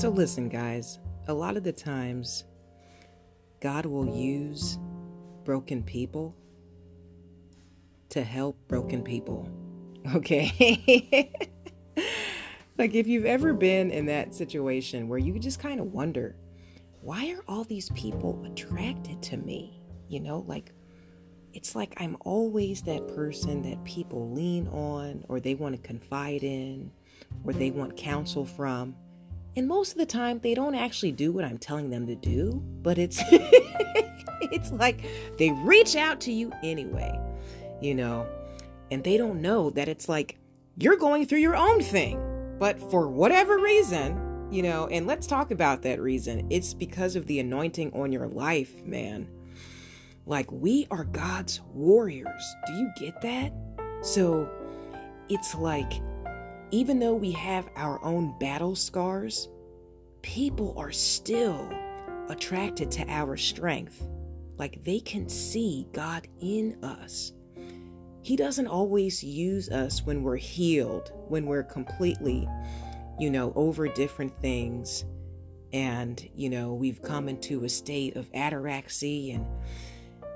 So, listen, guys, a lot of the times, God will use broken people to help broken people. Okay? like, if you've ever been in that situation where you just kind of wonder, why are all these people attracted to me? You know, like, it's like I'm always that person that people lean on or they want to confide in or they want counsel from. And most of the time they don't actually do what I'm telling them to do, but it's it's like they reach out to you anyway, you know. And they don't know that it's like you're going through your own thing. But for whatever reason, you know, and let's talk about that reason. It's because of the anointing on your life, man like we are God's warriors. Do you get that? So it's like, even though we have our own battle scars, people are still attracted to our strength. Like they can see God in us. He doesn't always use us when we're healed, when we're completely, you know, over different things. And, you know, we've come into a state of ataraxy and,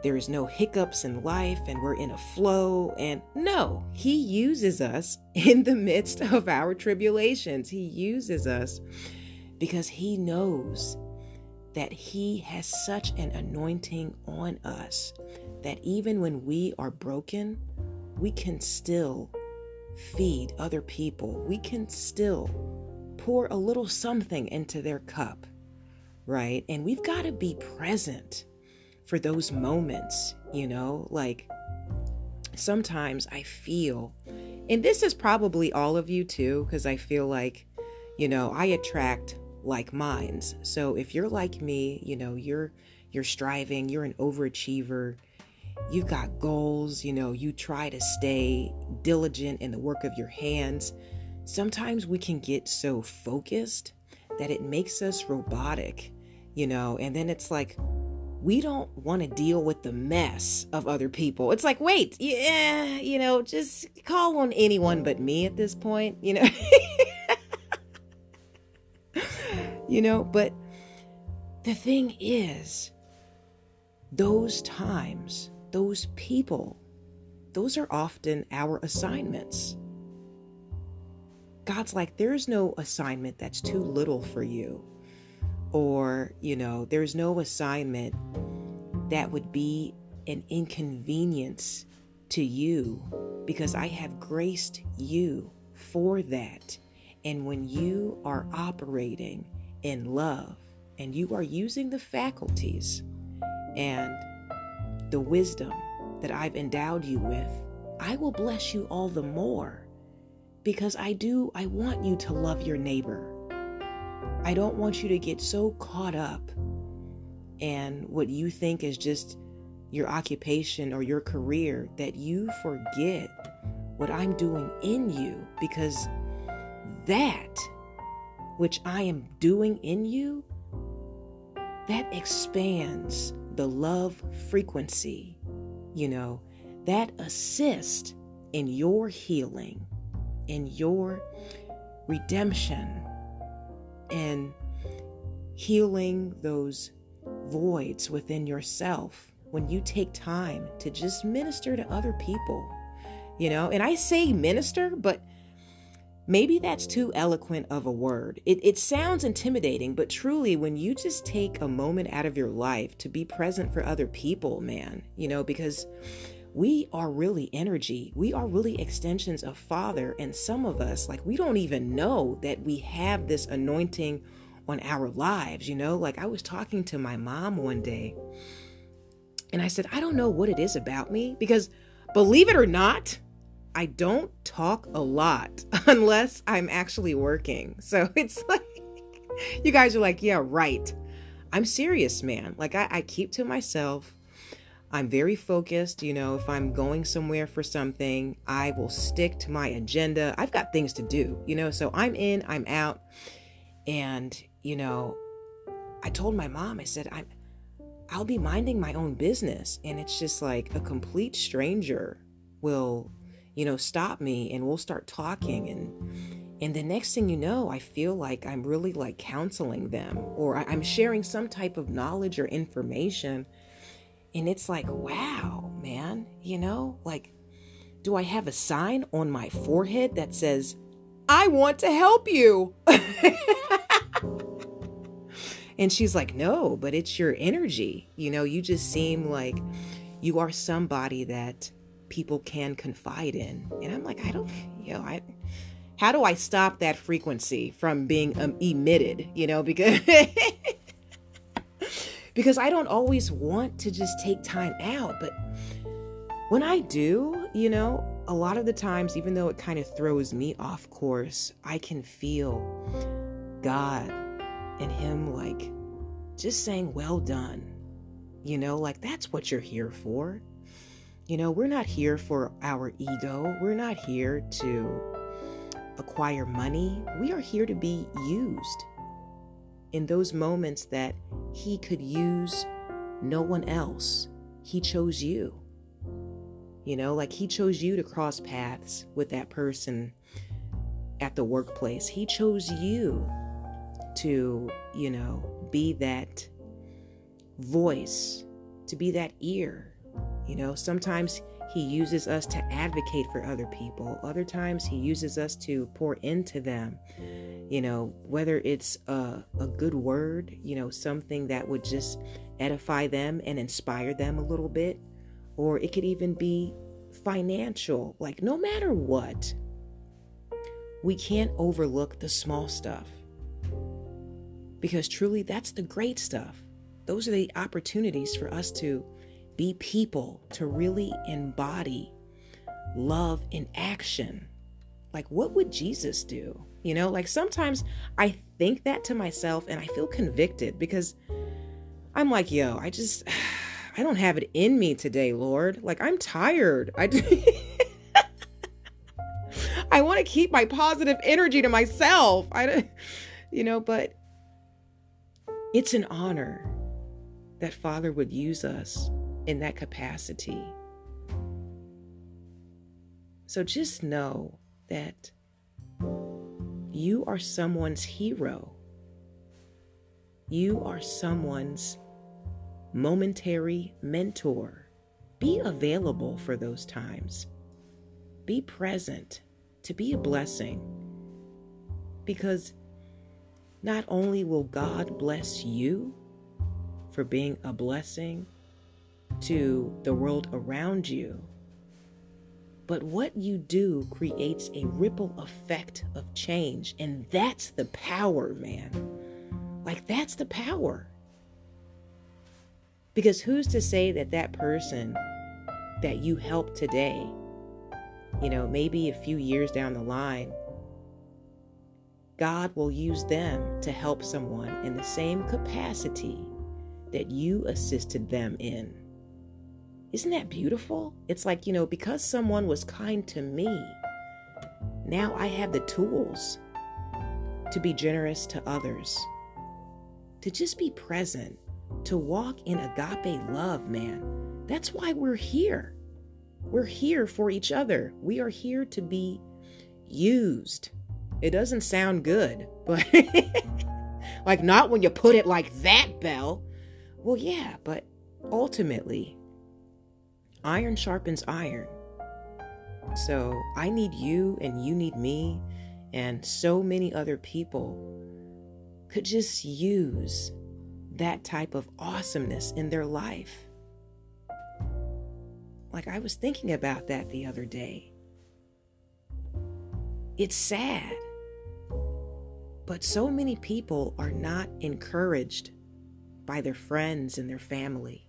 there is no hiccups in life and we're in a flow. And no, He uses us in the midst of our tribulations. He uses us because He knows that He has such an anointing on us that even when we are broken, we can still feed other people. We can still pour a little something into their cup, right? And we've got to be present for those moments, you know? Like sometimes I feel, and this is probably all of you too, because I feel like, you know, I attract like minds. So if you're like me, you know, you're you're striving, you're an overachiever, you've got goals, you know, you try to stay diligent in the work of your hands. Sometimes we can get so focused that it makes us robotic, you know, and then it's like, we don't want to deal with the mess of other people. It's like, wait, yeah, you know, just call on anyone but me at this point, you know. you know, but the thing is, those times, those people, those are often our assignments. God's like, there's no assignment that's too little for you or, you know, there's no assignment that would be an inconvenience to you because I have graced you for that. And when you are operating in love and you are using the faculties and the wisdom that I've endowed you with, I will bless you all the more because I do, I want you to love your neighbor. I don't want you to get so caught up in what you think is just your occupation or your career that you forget what I'm doing in you because that which I am doing in you that expands the love frequency you know that assists in your healing in your redemption and healing those voids within yourself when you take time to just minister to other people. You know, and I say minister, but maybe that's too eloquent of a word. It, it sounds intimidating, but truly, when you just take a moment out of your life to be present for other people, man, you know, because we are really energy. We are really extensions of Father. And some of us, like, we don't even know that we have this anointing on our lives, you know? Like, I was talking to my mom one day and I said, I don't know what it is about me because believe it or not, I don't talk a lot unless I'm actually working. So it's like, you guys are like, yeah, right. I'm serious, man. Like, I, I keep to myself. I'm very focused. You know, if I'm going somewhere for something, I will stick to my agenda. I've got things to do, you know, so I'm in, I'm out. And, you know, I told my mom, I said, I'm, I'll be minding my own business. And it's just like a complete stranger will, you know, stop me and we'll start talking. And, And the next thing you know, I feel like I'm really like counseling them or I'm sharing some type of knowledge or information. And it's like, wow, man, you know, like, do I have a sign on my forehead that says, I want to help you? and she's like, no, but it's your energy. You know, you just seem like you are somebody that people can confide in. And I'm like, I don't, you know, I, how do I stop that frequency from being um, emitted? You know, because because I don't always want to just take time out, but when I do, you know, a lot of the times, even though it kind of throws me off course, I can feel God and Him like just saying, Well done. You know, like that's what you're here for. You know, we're not here for our ego, we're not here to acquire money. We are here to be used in those moments that He could use no one else. He chose you. You know, like He chose you to cross paths with that person at the workplace. He chose you to, you know, be that voice, to be that ear. You know, sometimes he uses us to advocate for other people. Other times, He uses us to pour into them. You know, whether it's a, a good word, you know, something that would just edify them and inspire them a little bit, or it could even be financial. Like, no matter what, we can't overlook the small stuff because truly that's the great stuff. Those are the opportunities for us to be people to really embody love in action. Like, what would Jesus do? You know, like sometimes I think that to myself and I feel convicted because I'm like, yo, I just, I don't have it in me today, Lord. Like, I'm tired. I, I want to keep my positive energy to myself. I, you know, but it's an honor that Father would use us in that capacity. So just know that you are someone's hero. You are someone's momentary mentor. Be available for those times. Be present to be a blessing. Because not only will God bless you for being a blessing to the world around you. But what you do creates a ripple effect of change. And that's the power, man. Like, that's the power. Because who's to say that that person that you help today, you know, maybe a few years down the line, God will use them to help someone in the same capacity that you assisted them in. Isn't that beautiful? It's like, you know, because someone was kind to me, now I have the tools to be generous to others, to just be present, to walk in agape love, man. That's why we're here. We're here for each other. We are here to be used. It doesn't sound good, but like not when you put it like that, Bell. Well, yeah, but ultimately, iron sharpens iron. So I need you and you need me and so many other people could just use that type of awesomeness in their life. Like I was thinking about that the other day. It's sad, but so many people are not encouraged by their friends and their family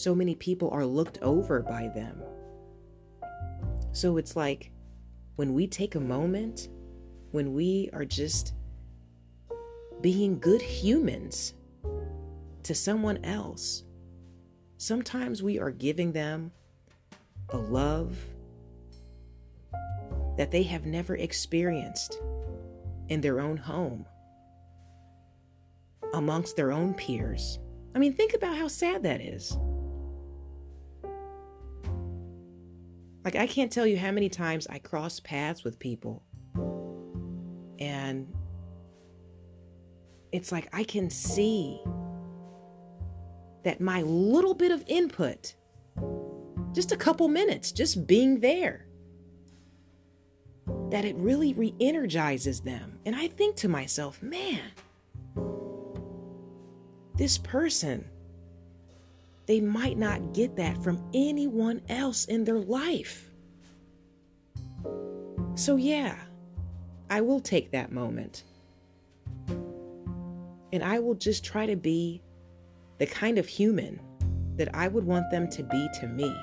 so many people are looked over by them. So it's like when we take a moment, when we are just being good humans to someone else, sometimes we are giving them a love that they have never experienced in their own home, amongst their own peers. I mean, think about how sad that is. Like, I can't tell you how many times I cross paths with people And it's like I can see that my little bit of input, just a couple minutes, just being there, that it really re energizes them. And I think to myself, man, this person, they might not get that from anyone else in their life. So, yeah, I will take that moment. And I will just try to be the kind of human that I would want them to be to me.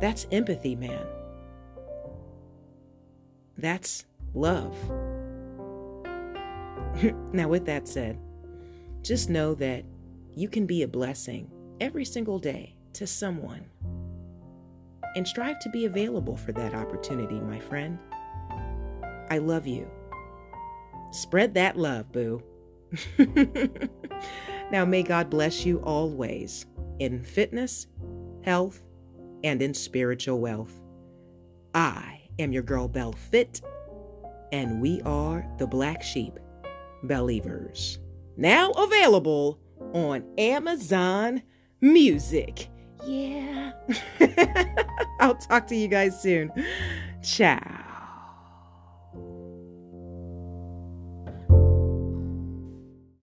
That's empathy, man. That's love. now, with that said, just know that you can be a blessing every single day to someone. And strive to be available for that opportunity, my friend. I love you. Spread that love, boo. now, may God bless you always in fitness, health, and in spiritual wealth. I am your girl, Bell Fit, and we are the Black Sheep Believers. Now available on Amazon Music. Yeah. I'll talk to you guys soon. Ciao.